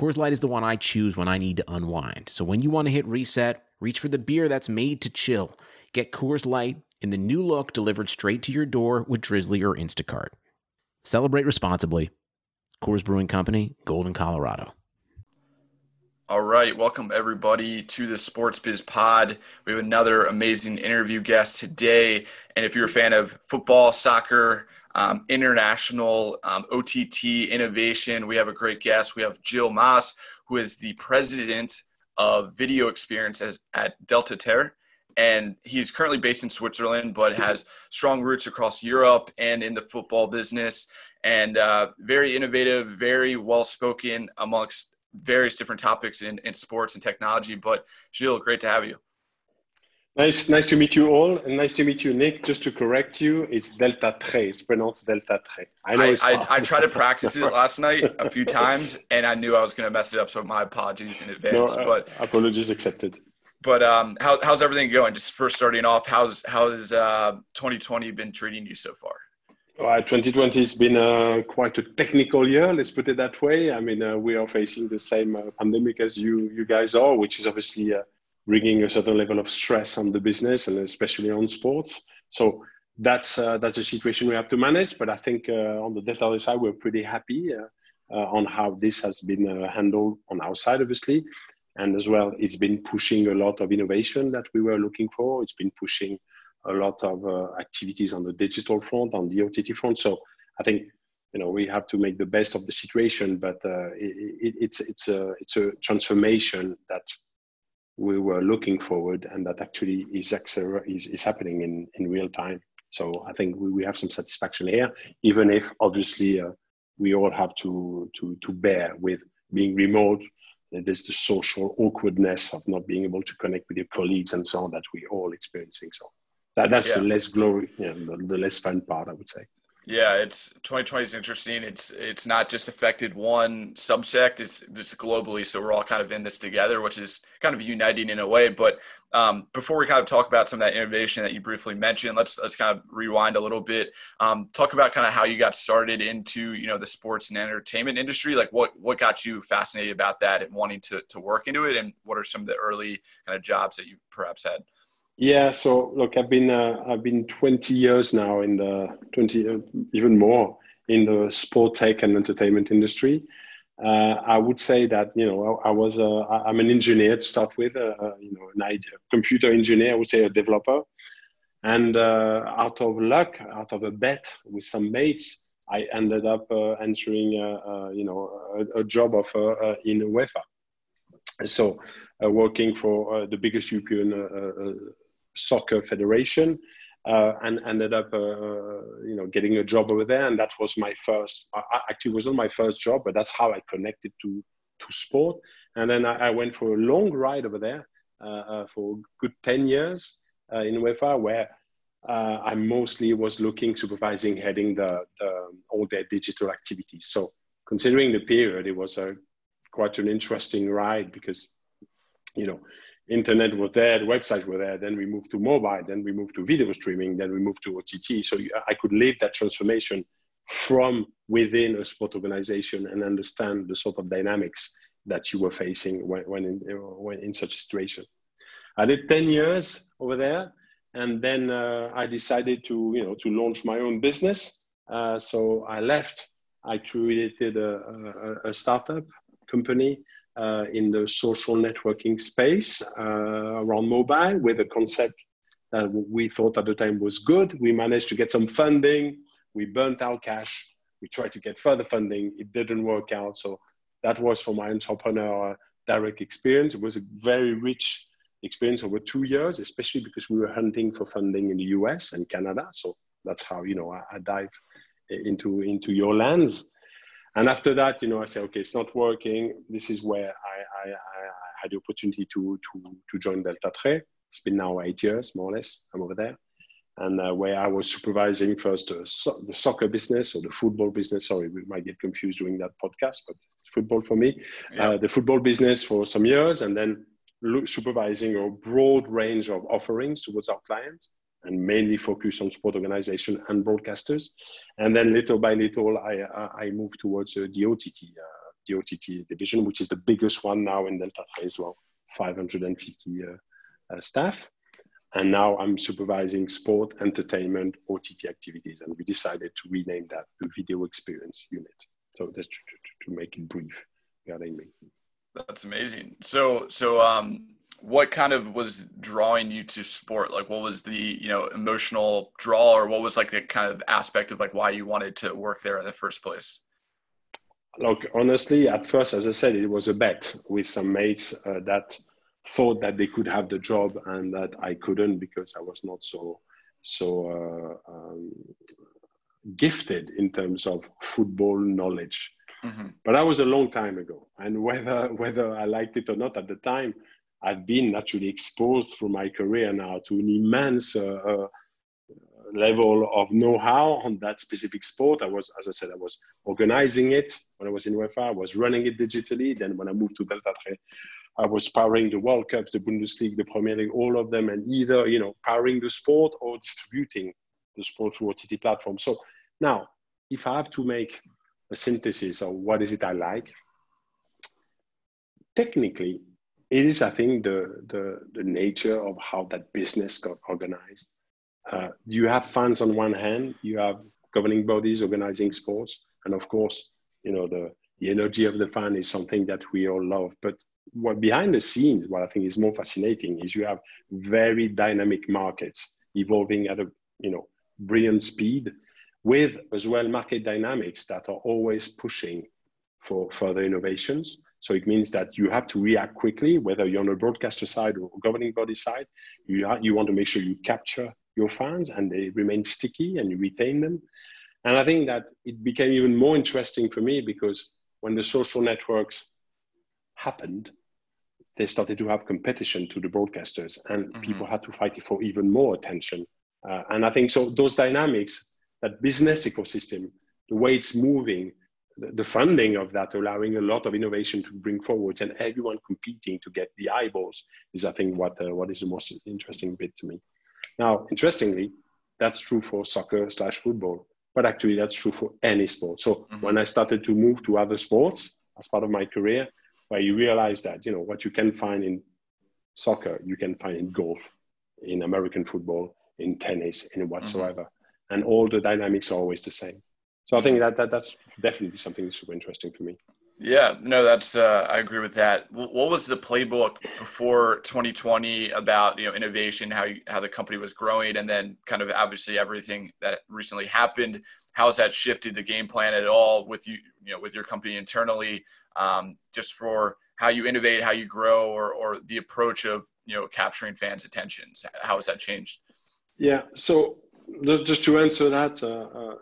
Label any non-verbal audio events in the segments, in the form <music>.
Coors Light is the one I choose when I need to unwind. So when you want to hit reset, reach for the beer that's made to chill. Get Coors Light in the new look delivered straight to your door with Drizzly or Instacart. Celebrate responsibly. Coors Brewing Company, Golden, Colorado. All right, welcome everybody to the Sports Biz Pod. We have another amazing interview guest today. And if you're a fan of football, soccer, um, international um, OTT innovation. We have a great guest. We have Gilles Mas, who is the president of video experiences at Deltatre. And he's currently based in Switzerland, but has strong roots across Europe and in the football business. And uh, very innovative, very well spoken amongst various different topics in, in sports and technology. But Jill, great to have you. Nice, nice to meet you all, and nice to meet you, Nick. Just to correct you, it's Deltatre. It's pronounced Delta Tre. I know. I, I, I, tried to practice it <laughs> last night a few times, and I knew I was going to mess it up. So my apologies in advance. No, uh, but apologies accepted. But um, how, how's everything going? Just first starting off, how's how's uh, 2020 been treating you so far? Well, 2020 has been uh, quite a technical year. Let's put it that way. I mean, uh, we are facing the same uh, pandemic as you you guys are, which is obviously uh, bringing a certain level of stress on the business and especially on sports. So that's uh, that's a situation we have to manage. But I think uh, on the Delta side, we're pretty happy uh, uh on how this has been uh, handled on our side, obviously, and as well, it's been pushing a lot of innovation that we were looking for. It's been pushing a lot of uh, activities on the digital front, on the OTT front. So I think you know we have to make the best of the situation, but it, it, it's it's a it's a transformation that we were looking forward and that actually is, is, is happening in, in real time. So I think we, we have some satisfaction here, even if obviously uh, we all have to, to, to bear with being remote. There's the social awkwardness of not being able to connect with your colleagues and so on that we're all experiencing. So that, that's yeah. the less glory, you know, the, the less fun part, I would say. Yeah, it's 2020 is interesting. It's it's not just affected one subsect; it's just globally. So we're all kind of in this together, which is kind of uniting in a way. But um, before we kind of talk about some of that innovation that you briefly mentioned, let's let's kind of rewind a little bit. Um, talk about kind of how you got started into you know the sports and entertainment industry. Like what what got you fascinated about that and wanting to to work into it, and what are some of the early kind of jobs that you perhaps had? Yeah, so look, I've been uh, I've been 20 years now in the 20 uh, even more in the sport tech and entertainment industry. Uh, I would say that you know I, I was a, I'm an engineer to start with, uh, uh, you know, an idea, computer engineer. I would say a developer, and uh, out of luck, out of a bet with some mates, I ended up answering you know a, a job offer in UEFA. So working for the biggest European soccer federation uh, and ended up uh, you know getting a job over there. And that was my first I, actually was not my first job but that's how i connected to to sport. And then i, I went for a long ride over there uh, uh for good 10 years uh, in uefa where uh, i mostly was looking supervising heading the, the, all their digital activities. So considering the period it was a quite an interesting ride because you know internet was there, the website were there, then we moved to mobile, then we moved to video streaming, then we moved to OTT. So I could live that transformation from within a sport organization and understand the sort of dynamics that you were facing when, when, in, when in such a situation. I did 10 years over there, and then uh, I decided to, you know, to launch my own business. Uh, so I left. I created a, a, a startup company uh, in the social networking space uh, around mobile with a concept that we thought at the time was good. We managed to get some funding. We burnt our cash. We tried to get further funding. It didn't work out. So that was for my entrepreneur direct experience. It was a very rich experience over two years, especially because we were hunting for funding in the US and Canada. So that's how you know I, I dive into into your lands. And after that, you know, I say, okay, it's not working. This is where I, I, I had the opportunity to, to, to join Delta Tre. It's been now eight years, more or less. I'm over there. And uh, where I was supervising first the, so- the, soccer business or the football business. Sorry, we might get confused doing that podcast, but football for me. Yeah. Uh, the football business for some years, and then supervising a broad range of offerings towards our clients and mainly focus on sport organization and broadcasters. And then little by little, I, I moved towards uh, the OTT, uh, the OTT division, which is the biggest one now in Delta Tre as well, 550 uh, uh, staff. And now I'm supervising sport, entertainment, OTT activities. And we decided to rename that the video experience unit. So that's to, to, to make it brief regarding me. That's amazing. So, so, um, what kind of was drawing you to sport? Like, what was the, you know, emotional draw or what was like the kind of aspect of like why you wanted to work there in the first place? Look, honestly, at first, as I said, it was a bet with some mates uh, that thought that they could have the job and that I couldn't because I was not so, so uh, um, gifted in terms of football knowledge. Mm-hmm. But that was a long time ago, and whether <laughs> whether I liked it or not at the time, I've been naturally exposed through my career now to an immense uh, uh, level of know-how on that specific sport. I was, as I said, I was organizing it when I was in UEFA. I was running it digitally. Then when I moved to Delta Tre, I was powering the World Cups, the Bundesliga, the Premier League, all of them, and either you know powering the sport or distributing the sport through OTT platforms. So now, if I have to make a synthesis of what is it I like, technically, it is, I think, the, the, the nature of how that business got organized. Uh, you have fans on one hand, you have governing bodies organizing sports, and of course, you know, the, the energy of the fan is something that we all love. But what behind the scenes, what I think is more fascinating is you have very dynamic markets evolving at a you know brilliant speed, with as well market dynamics that are always pushing for further innovations. So it means that you have to react quickly, whether you're on a broadcaster side or governing body side. You, ha- you want to make sure you capture your fans and they remain sticky and you retain them. And I think that it became even more interesting for me because when the social networks happened, they started to have competition to the broadcasters and mm-hmm. people had to fight for even more attention. Uh, and I think so those dynamics, that business ecosystem, the way it's moving, the funding of that allowing a lot of innovation to bring forward and everyone competing to get the eyeballs is i think what uh, what is the most interesting bit to me now interestingly that's true for soccer slash football but actually that's true for any sport so mm-hmm. when i started to move to other sports as part of my career where you realize that you know what you can find in soccer you can find in golf in american football in tennis in whatsoever mm-hmm. and all the dynamics are always the same so I think that, that that's definitely something super interesting for me. Yeah, no, that's uh, I agree with that. What was the playbook before 2020 about you know innovation, how you, how the company was growing, and then kind of obviously everything that recently happened? How has that shifted the game plan at all with you you know with your company internally, um, just for how you innovate, how you grow, or or the approach of you know capturing fans' attentions? How has that changed? Yeah, so just to answer that, uh, uh,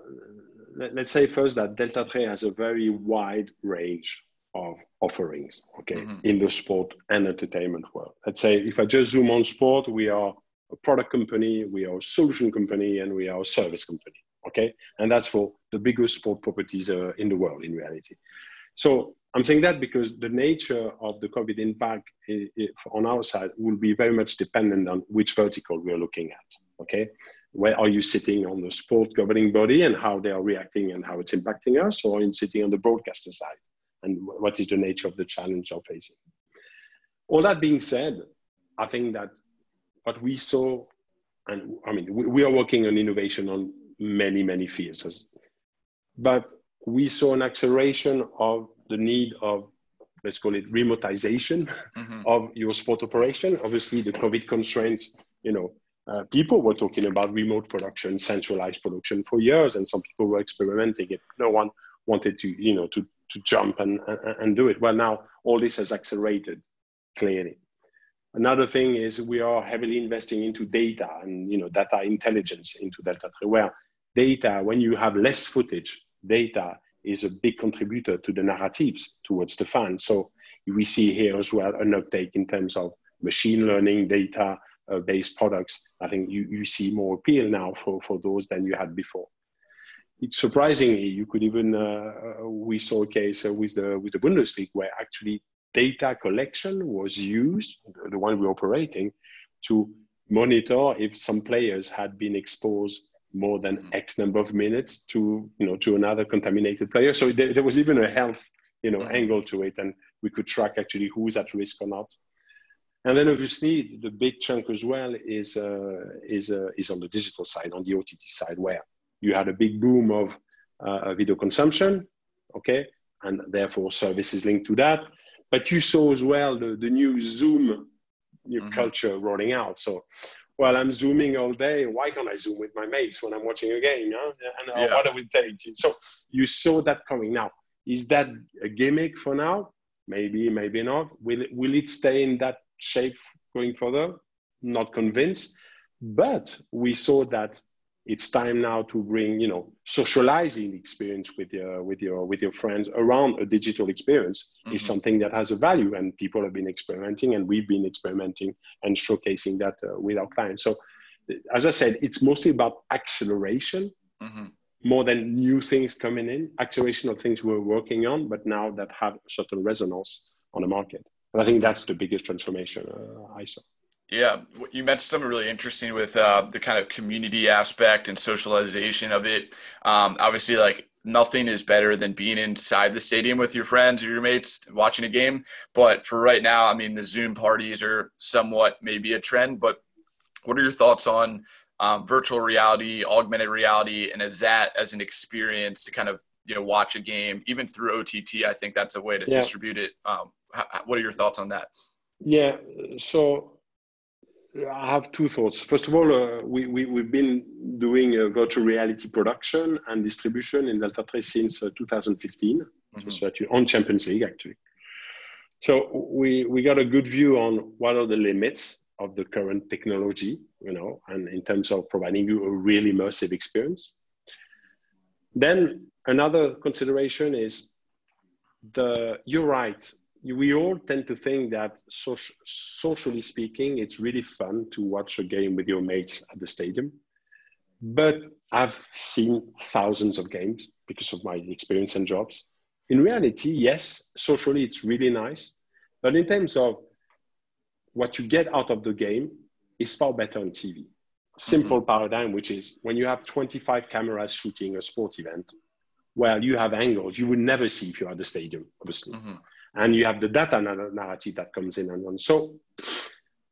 let's say first that Deltatre has a very wide range of offerings, okay, mm-hmm. in the sport and entertainment world. Let's say if I just zoom on sport, we are a product company, we are a solution company, and we are a service company, okay? And that's for the biggest sport properties uh, in the world in reality. So I'm saying that because the nature of the COVID impact on our side will be very much dependent on which vertical we're looking at, okay? Where are you sitting on the sport governing body and how they are reacting and how it's impacting us, or in sitting on the broadcaster side and what is the nature of the challenge you're facing. All that being said, I think that what we saw, and I mean, we, we are working on innovation on many, many fields, but we saw an acceleration of the need of let's call it remotization mm-hmm. of your sport operation. Obviously, the COVID constraints, you know, uh, people were talking about remote production, centralized production for years, and some people were experimenting it. No one wanted to, you know, to, to jump and, and, and do it. Well, now all this has accelerated clearly. Another thing is we are heavily investing into data and, you know, data intelligence into Deltatre, where data, when you have less footage, data is a big contributor to the narratives towards the fans. So we see here as well an uptake in terms of machine learning data uh, based products. I think you, you see more appeal now for, for those than you had before. It's surprisingly, you could even, uh, uh we saw a case uh, with, the, with the Bundesliga where actually data collection was used, the one we're operating, to monitor if some players had been exposed more than mm-hmm. X number of minutes to, you know, to another contaminated player. So there, there was even a health, you know, mm-hmm. angle to it. And we could track actually who's at risk or not. And then obviously the big chunk as well is uh, is uh, is on the digital side, on the OTT side, where you had a big boom of uh, video consumption, okay, and therefore services linked to that. But you saw as well the, the new Zoom new mm-hmm. culture rolling out. So, well, I'm zooming all day. Why can't I zoom with my mates when I'm watching a game? Huh? And uh, yeah. what do we take? So you saw that coming. Now, is that a gimmick for now? Maybe, maybe not. Will it, will it stay in that shape going further? Not convinced. But we saw that it's time now to bring, you know, socializing experience with your with your with your friends around a digital experience mm-hmm. is something that has a value, and people have been experimenting, and we've been experimenting and showcasing that uh, with our clients. So, as I said, it's mostly about acceleration. Mm-hmm more than new things coming in, acceleration of things we're working on, but now that have a certain resonance on the market. But I think that's the biggest transformation uh, I saw. Yeah, you mentioned something really interesting with uh, the kind of community aspect and socialization of it. Um, obviously, like nothing is better than being inside the stadium with your friends or your mates watching a game. But for right now, I mean, the Zoom parties are somewhat maybe a trend. But what are your thoughts on um, virtual reality, augmented reality, and is that as an experience to kind of you know watch a game even through OTT? I think that's a way to yeah. distribute it. Um, what are your thoughts on that? Yeah, so I have two thoughts. First of all, uh, we, we, we've been doing a virtual reality production and distribution in Deltatre since uh, 2015, mm-hmm. so on Champions League actually. So we, we got a good view on what are the limits of the current technology, you know, and in terms of providing you a really immersive experience. Then another consideration is the, you're right, we all tend to think that social, socially speaking, it's really fun to watch a game with your mates at the stadium. But I've seen thousands of games because of my experience and jobs. In reality, yes, socially it's really nice. But in terms of what you get out of the game is far better on TV. Simple mm-hmm. paradigm, which is when you have 25 cameras shooting a sport event, well, you have angles you would never see if you're at the stadium, obviously. Mm-hmm. And you have the data narrative that comes in and on. So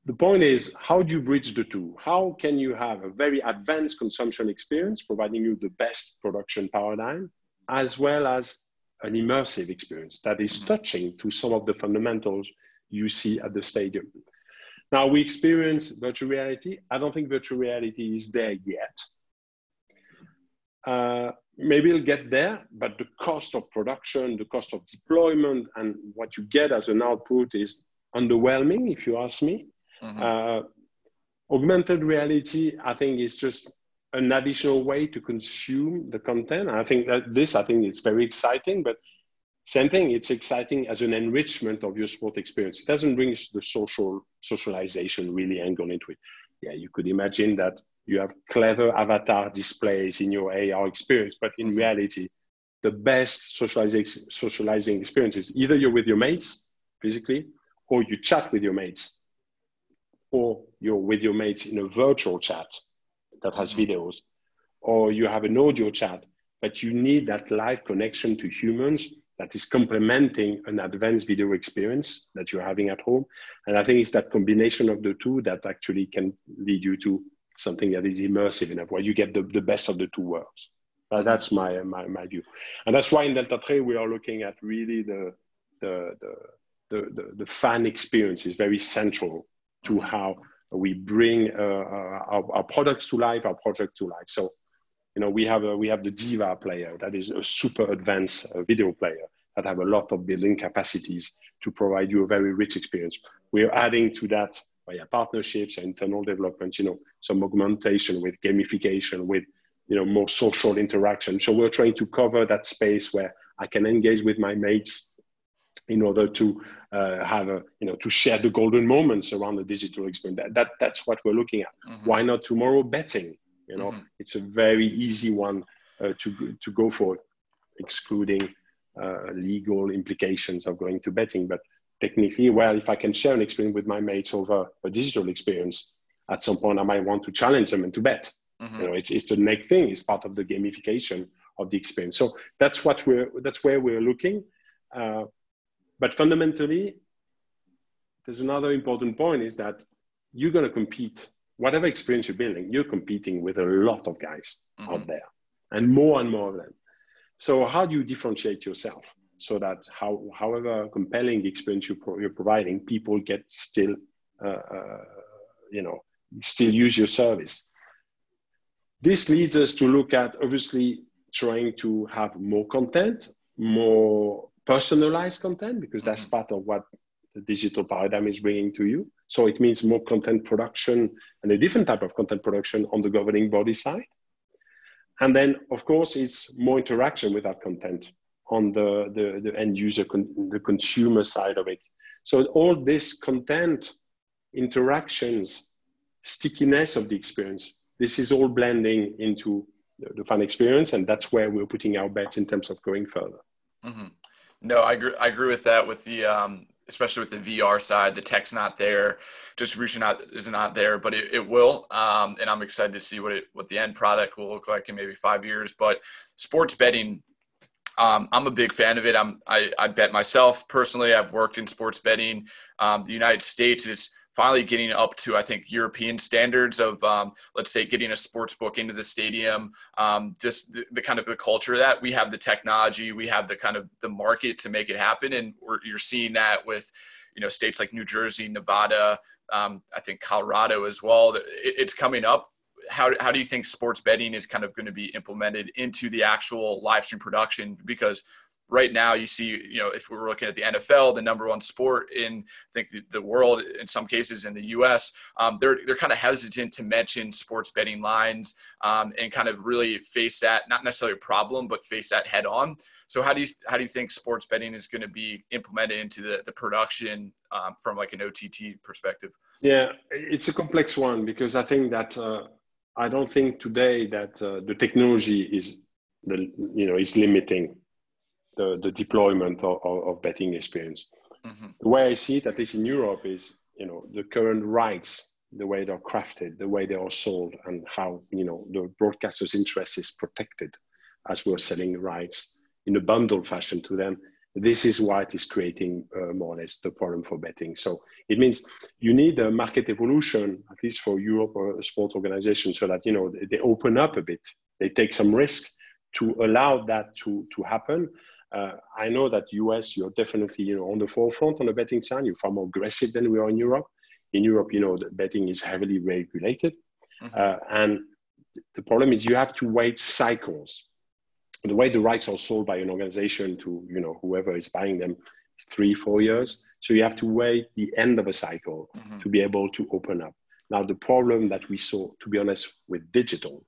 the point is, how do you bridge the two? How can you have a very advanced consumption experience, providing you the best production paradigm, as well as an immersive experience that is mm-hmm. touching to some of the fundamentals you see at the stadium? Now we experience virtual reality. I don't think virtual reality is there yet. Uh, maybe it'll get there, but the cost of production, the cost of deployment, and what you get as an output is underwhelming, if you ask me. Mm-hmm. Uh, augmented reality, I think, is just an additional way to consume the content. I think that this, I think, is very exciting, but same thing, it's exciting as an enrichment of your sport experience. It doesn't bring the social socialization really angle into it. Yeah, you could imagine that you have clever avatar displays in your AR experience, but in reality, the best socializing socializing experience is either you're with your mates physically, or you chat with your mates, or you're with your mates in a virtual chat that has mm-hmm. videos, or you have an audio chat, but you need that live connection to humans that is complementing an advanced video experience that you're having at home. And I think it's that combination of the two that actually can lead you to something that is immersive enough, where you get the, the best of the two worlds. Uh, that's my, my, my view. And that's why in Deltatre, we are looking at really the, the, the, the, the, the fan experience is very central to how we bring uh, our, our products to life, our project to life. So you know, we have a, we have the Diva player that is a super advanced uh, video player that have a lot of building capacities to provide you a very rich experience. We're adding to that via partnerships internal development, you know, some augmentation with gamification, with you know more social interaction. So we're trying to cover that space where I can engage with my mates in order to uh, have a you know to share the golden moments around the digital experience that, that that's what we're looking at mm-hmm. why not tomorrow betting you know mm-hmm. it's a very easy one uh, to to go for excluding uh, legal implications of going to betting but technically well if i can share an experience with my mates over a digital experience at some point i might want to challenge them and to bet mm-hmm. you know it's, it's the next thing it's part of the gamification of the experience so that's what we're that's where we're looking uh, but fundamentally, there's another important point is that you're going to compete. Whatever experience you're building, you're competing with a lot of guys mm-hmm. out there and more and more of them. So how do you differentiate yourself so that how, however compelling the experience you you're providing, people get still, uh, uh, you know, still use your service. This leads us to look at obviously trying to have more content, more personalized content because that's mm-hmm. part of what the digital paradigm is bringing to you. So it means more content production and a different type of content production on the governing body side. And then, of course, it's more interaction with that content on the, the, the end user, con- the consumer side of it. So all this content, interactions, stickiness of the experience, this is all blending into the, the fan experience. And that's where we're putting our bets in terms of going further. Mm-hmm. No, I agree. I agree with that. With the um, especially with the VR side, the tech's not there, distribution not is not there, but it, it will. Um, and I'm excited to see what it what the end product will look like in maybe five years. But sports betting, um, I'm a big fan of it. I'm I, I bet myself personally. I've worked in sports betting. Um, the United States is finally getting up to I think European standards of um, let's say getting a sports book into the stadium. Um, just the, the, kind of the culture that we have the technology, we have the kind of the market to make it happen, and you're seeing that with you know states like New Jersey, Nevada, um, I think Colorado as well. It, it's coming up. How, how do you think sports betting is kind of going to be implemented into the actual live stream production? Because right now you see you know if we're looking at the nfl the number one sport in i think the, the world in some cases in the us um, they're, they're kind of hesitant to mention sports betting lines um, and kind of really face that not necessarily a problem but face that head on so how do you how do you think sports betting is going to be implemented into the, the production um, from like an ott perspective yeah it's a complex one because i think that uh, i don't think today that uh, the technology is the you know is limiting the, the deployment of, of betting experience. Mm-hmm. The way I see it, at least in Europe, is you know the current rights, the way they're crafted, the way they are sold, and how you know the broadcaster's interest is protected as we're selling rights in a bundled fashion to them. This is what is creating uh, more or less the problem for betting. So it means you need a market evolution, at least for Europe or a sport organization, so that you know they, they open up a bit, they take some risk to allow that to to happen uh, I know that US, you're definitely you know on the forefront on the betting side. You're far more aggressive than we are in Europe. In Europe, you know, the betting is heavily regulated, mm-hmm. uh, and the problem is you have to wait cycles. The way the rights are sold by an organization to you know whoever is buying them is three, four years. So you have to wait the end of a cycle mm-hmm. to be able to open up. Now the problem that we saw, to be honest, with digital,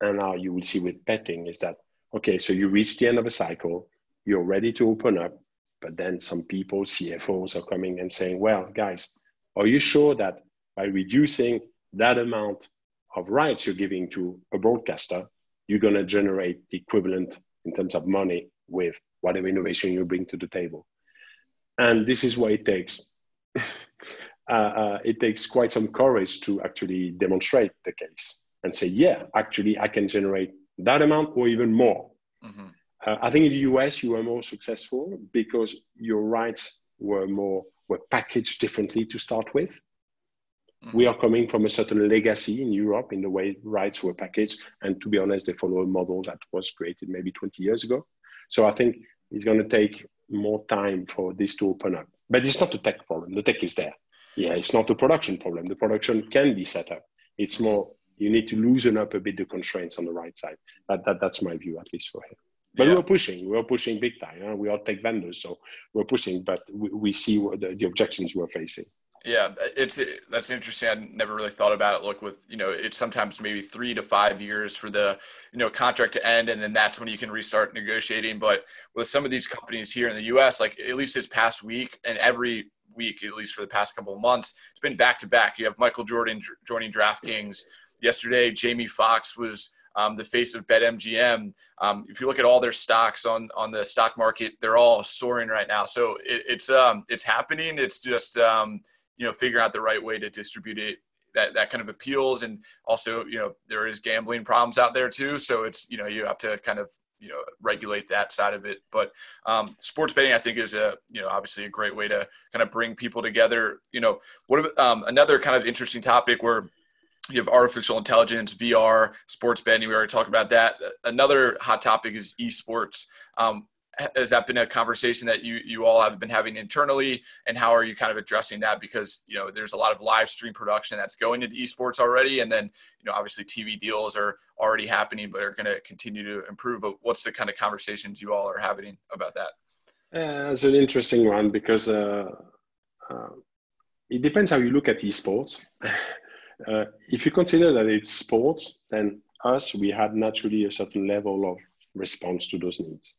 and now you will see with betting is that okay, so you reach the end of a cycle you're ready to open up, but then some people, CFOs, are coming and saying, well, guys, are you sure that by reducing that amount of rights you're giving to a broadcaster, you're going to generate the equivalent in terms of money with whatever innovation you bring to the table? And this is why it takes. <laughs> uh, uh, it takes quite some courage to actually demonstrate the case and say, yeah, actually, I can generate that amount or even more. Mm-hmm. Uh, I think in the US you were more successful because your rights were more were packaged differently to start with. Mm-hmm. We are coming from a certain legacy in Europe in the way rights were packaged, and to be honest, they follow a model that was created maybe 20 years ago. So I think it's going to take more time for this to open up. But it's not a tech problem. The tech is there. Yeah, it's not a production problem. The production can be set up. It's more you need to loosen up a bit the constraints on the right side. That, that that's my view, at least for him. But yeah. we're pushing. We're pushing big time. We are tech vendors, so we're pushing. But we, we see the, the, objections we're facing. Yeah, it's that's interesting. I never really thought about it. Look, with you know, it's sometimes maybe three to five years for the you know contract to end, and then that's when you can restart negotiating. But with some of these companies here in the U.S., like at least this past week and every week, at least for the past couple of months, it's been back to back. You have Michael Jordan joining DraftKings yesterday. Jamie Foxx was um, the face of BetMGM. Um, if you look at all their stocks on on the stock market, they're all soaring right now. So it, it's um, it's happening. It's just um, you know figure out the right way to distribute it that that kind of appeals. And also you know there is gambling problems out there too. So it's you know you have to kind of you know regulate that side of it. But um, sports betting i think is a you know obviously a great way to kind of bring people together. You know what um, another kind of interesting topic where you have artificial intelligence vr sports betting we already talked about that. Another hot topic is esports. Um, has that been a conversation that you you all have been having internally? And how are you kind of addressing that? Because you know there's a lot of live stream production that's going into esports already and then you know obviously tv deals are already happening but are going to continue to improve. But what's the kind of conversations you all are having about that? Uh, it's an interesting one because uh, uh, it depends how you look at esports. <laughs> Uh, if you consider that it's sports then us we had naturally a certain level of response to those needs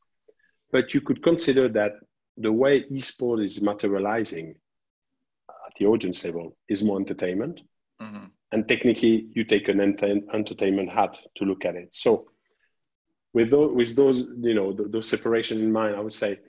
but you could consider that the way esport is materializing at the audience level is more entertainment. Mm-hmm. And technically, you take an ent- entertainment hat to look at it. So, with those, with those, you know, those separation in mind, I would say,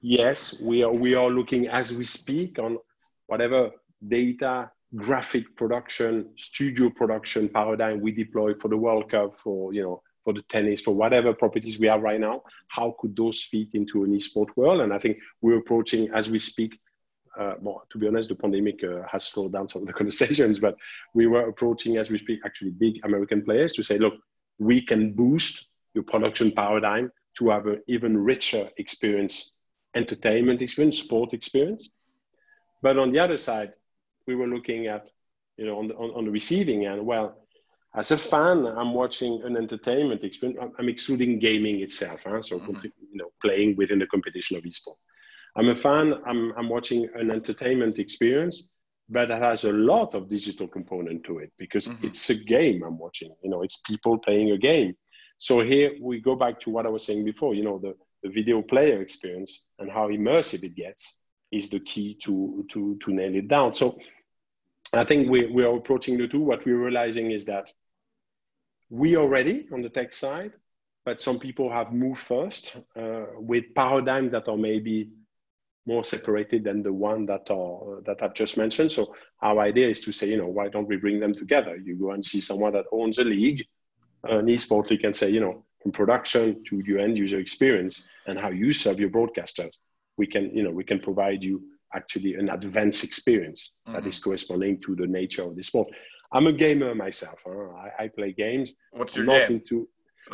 yes, we are we are looking as we speak on whatever data, graphic production, studio production paradigm we deploy for the World Cup, for you know, for the tennis, for whatever properties we have right now, how could those fit into an esport world? And I think we're approaching, as we speak, uh, well, to be honest, the pandemic uh, has slowed down some of the <laughs> conversations, but we were approaching, as we speak, actually big American players to say, look, we can boost your production paradigm to have an even richer experience, entertainment experience, sport experience. But on the other side, we were looking at, you know, on the, on, on the receiving end, well, as a fan, I'm watching an entertainment experience. I'm excluding gaming itself, huh? so mm-hmm. you know, playing within the competition of esports. I'm a fan. I'm, I'm watching an entertainment experience, but it has a lot of digital component to it because mm-hmm. it's a game I'm watching. You know, it's people playing a game. So here we go back to what I was saying before. You know, the, the video player experience and how immersive it gets is the key to to to nail it down. So I think we, we are approaching the two. What we're realizing is that we are ready on the tech side, but some people have moved first uh, with paradigms that are maybe more separated than the one that are that I've just mentioned. So our idea is to say, you know, why don't we bring them together? You go and see someone that owns a league, an esport, you can say, you know, from production to your end user experience and how you serve your broadcasters. We can, you know, we can provide you actually an advanced experience mm-hmm. that is corresponding to the nature of the sport. I'm a gamer myself. Huh? I, I, play games. What's your not game? Into,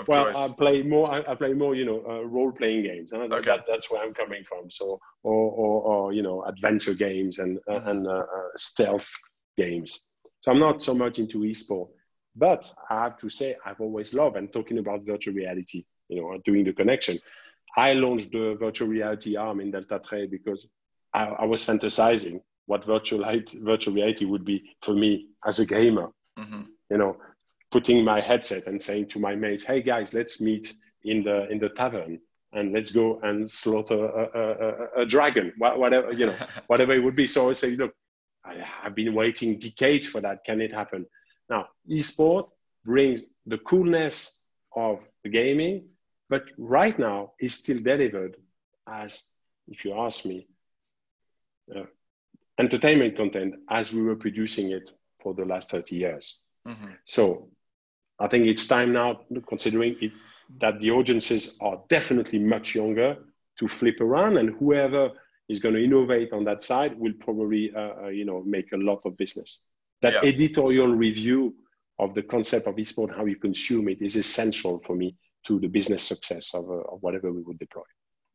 well, choice. I play more. I, I play more, you know, uh, role-playing games. Huh? Okay. That, that's where I'm coming from. So, or, or, or you know, adventure games and uh, mm-hmm. and uh, uh, stealth games. So I'm not so much into esport, but I have to say I've always loved and talking about virtual reality. You know, doing the connection. I launched the virtual reality arm in Deltatre because I, I was fantasizing what virtual virtual reality would be for me as a gamer. Mm-hmm. You know, putting my headset and saying to my mates, "Hey guys, let's meet in the in the tavern and let's go and slaughter a, a, a, a dragon, whatever you know, <laughs> whatever it would be." So I say, "Look, I, have been waiting decades for that. Can it happen?" Now, esport brings the coolness of the gaming, but right now is still delivered as, if you ask me, uh, entertainment content as we were producing it for the last 30 years. Mm-hmm. So I think it's time now, considering it, that the audiences are definitely much younger, to flip around, and whoever is going to innovate on that side will probably, uh, uh, you know, make a lot of business. That yeah. editorial review of the concept of esport, how you consume it, is essential for me to the business success of, uh, of whatever we would deploy.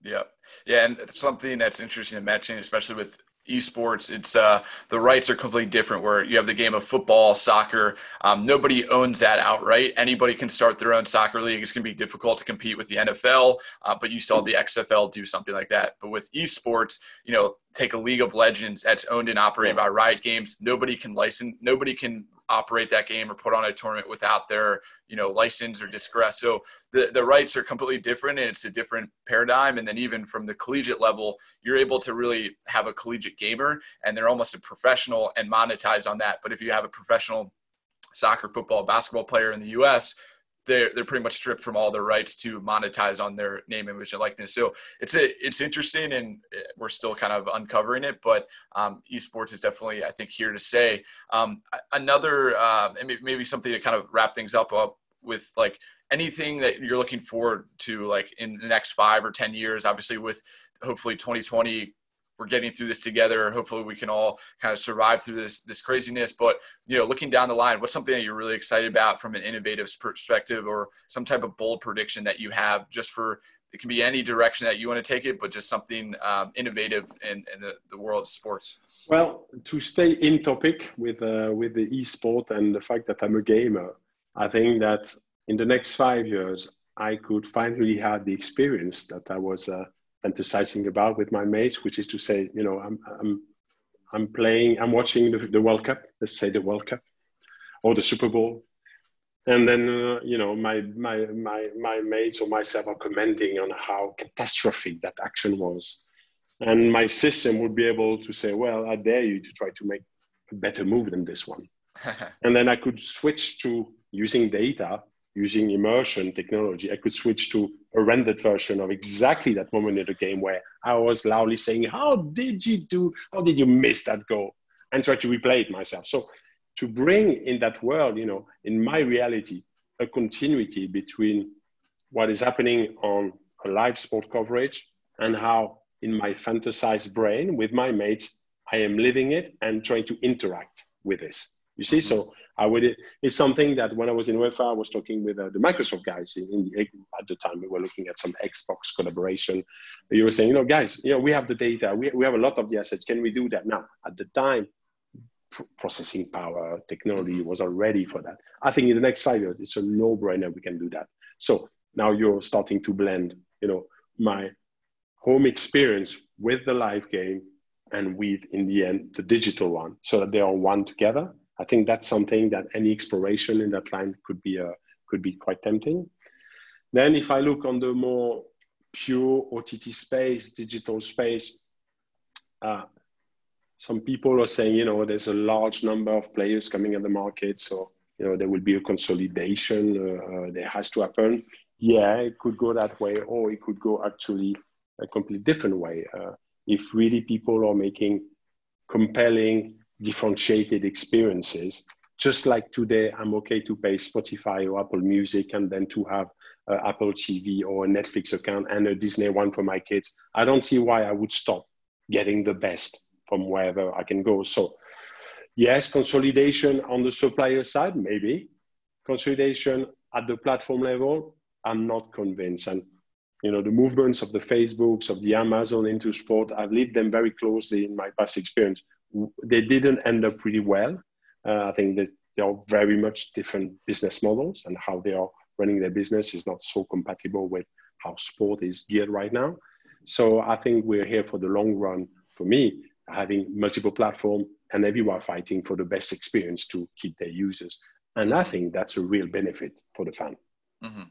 Yeah, yeah, and something that's interesting to mention, especially with esports it's uh, the rights are completely different where you have the game of football soccer um, nobody owns that outright. Anybody can start their own soccer league. It's going to be difficult to compete with the nfl uh, but you saw the xfl do something like that. But with esports you know take a league of legends that's owned and operated by riot games nobody can license nobody can operate that game or put on a tournament without their you know license or discretion. So the the rights are completely different, and it's a different paradigm. And then even from the collegiate level, you're able to really have a collegiate gamer, and they're almost a professional and monetize on that. But if you have a professional soccer, football, basketball player in the U.S they're they're pretty much stripped from all their rights to monetize on their name, image, and likeness. So it's a, it's interesting, and we're still kind of uncovering it. But um, esports is definitely, I think, here to stay. Um, another, uh, maybe something to kind of wrap things up up with, like anything that you're looking forward to, like in the next five or ten years. Obviously, with hopefully 2020 we're getting through this together. Hopefully, we can all kind of survive through this this craziness. But you know, looking down the line, what's something that you're really excited about from an innovative perspective, or some type of bold prediction that you have, just for it can be any direction that you want to take it, but just something um, innovative in, in the, the world of sports. Well, to stay in topic with uh, with the e-sport and the fact that I'm a gamer, I think that in the next five years, I could finally have the experience that I was. Uh, fantasizing about with my mates, which is to say, you know, I'm I'm I'm playing, I'm watching the, the World Cup, let's say the World Cup or the Super Bowl, and then uh, you know my my my my mates or myself are commenting on how catastrophic that action was, and my system would be able to say, well, I dare you to try to make a better move than this one, <laughs> and then I could switch to using data using immersion technology, I could switch to a rendered version of exactly that moment in the game where I was loudly saying, How did you do? How did you miss that goal? And try to replay it myself. So to bring in that world, you know, in my reality, a continuity between what is happening on a live sport coverage and how in my fantasized brain with my mates, I am living it and trying to interact with this. You see, mm-hmm. so I would. It's something that when I was in UEFA, I was talking with uh, the Microsoft guys. In, in the, at the time, we were looking at some Xbox collaboration. You were saying, you know, guys, you know, we have the data. We we have a lot of the assets. Can we do that now? At the time, pr- processing power technology was already for that. I think in the next five years, it's a no-brainer. We can do that. So now you're starting to blend, you know, my home experience with the live game and with, in the end, the digital one, so that they are one together I think that's something that any exploration in that line could be uh, could be quite tempting. Then, if I look on the more pure OTT space, digital space, uh, some people are saying, you know, there's a large number of players coming in the market, so you know there will be a consolidation. Uh, uh, has to happen. Yeah, it could go that way, or it could go actually a completely different way. Uh, if really people are making compelling differentiated experiences. Just like today, I'm okay to pay Spotify or Apple Music and then to have uh, Apple TV or a Netflix account and a Disney one for my kids. I don't see why I would stop getting the best from wherever I can go. So, yes, consolidation on the supplier side, maybe. Consolidation at the platform level, I'm not convinced. And you know the movements of the facebooks of the amazon into sport i've lived them very closely in my past experience they didn't end up really well. Uh, I think that they are very much different business models, and how they are running their business is not so compatible with how sport is geared right now. So I think we're here for the long run. For me, having multiple platform and everyone fighting for the best experience to keep their users, and I think that's a real benefit for the fan. Mm-hmm.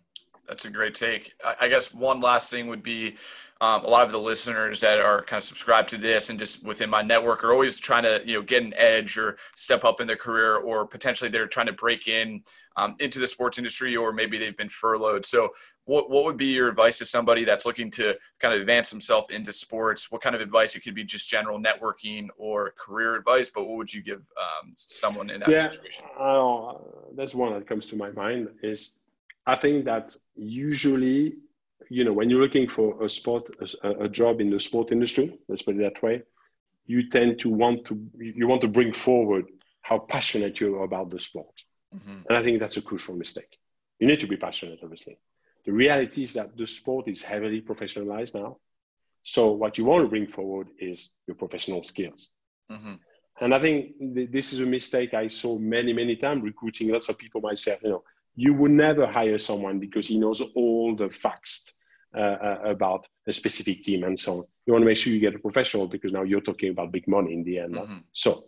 That's a great take. I guess one last thing would be um, a lot of the listeners that are kind of subscribed to this and just within my network are always trying to you know get an edge or step up in their career or potentially they're trying to break in um, into the sports industry or maybe they've been furloughed. So what what would be your advice to somebody that's looking to kind of advance himself into sports? What kind of advice? It could be just general networking or career advice, but what would you give um, someone in that yeah, situation? Uh, that's one that comes to my mind is I think that usually, you know, when you're looking for a sport, a, a, job in the sport industry, let's put it that way, you tend to want to you want to bring forward how passionate you are about the sport, mm-hmm. and I think that's a crucial mistake. You need to be passionate, obviously. The reality is that the sport is heavily professionalized now. So what you want to bring forward is your professional skills. Mm-hmm. And I think th- this is a mistake I saw many, many times recruiting lots of people myself. You know, you would never hire someone because he knows all the facts uh, uh, about a specific team and so on. You want to make sure you get a professional because now you're talking about big money in the end. Mm-hmm. So,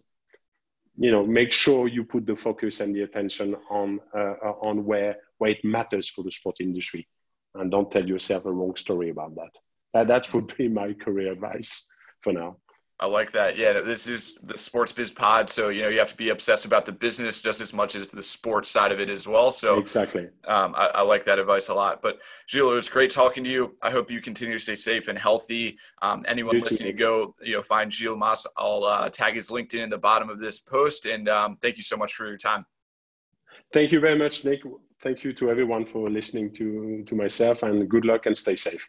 you know, make sure you put the focus and the attention on uh, uh, on where where it matters for the sport industry, and don't tell yourself a wrong story about that. That that would be my career advice for now. I like that. Yeah, this is the Sports Biz Pod, so you know you have to be obsessed about the business just as much as the sports side of it as well. So exactly, um, I, I, like that advice a lot. But Gilles, it was great talking to you. I hope you continue to stay safe and healthy. Um, anyone you listening, too. go you know find Gilles Mas. I'll uh, tag his LinkedIn in the bottom of this post. And um, thank you so much for your time. Thank you very much, Nick. Thank you to everyone for listening to to myself, and good luck and stay safe.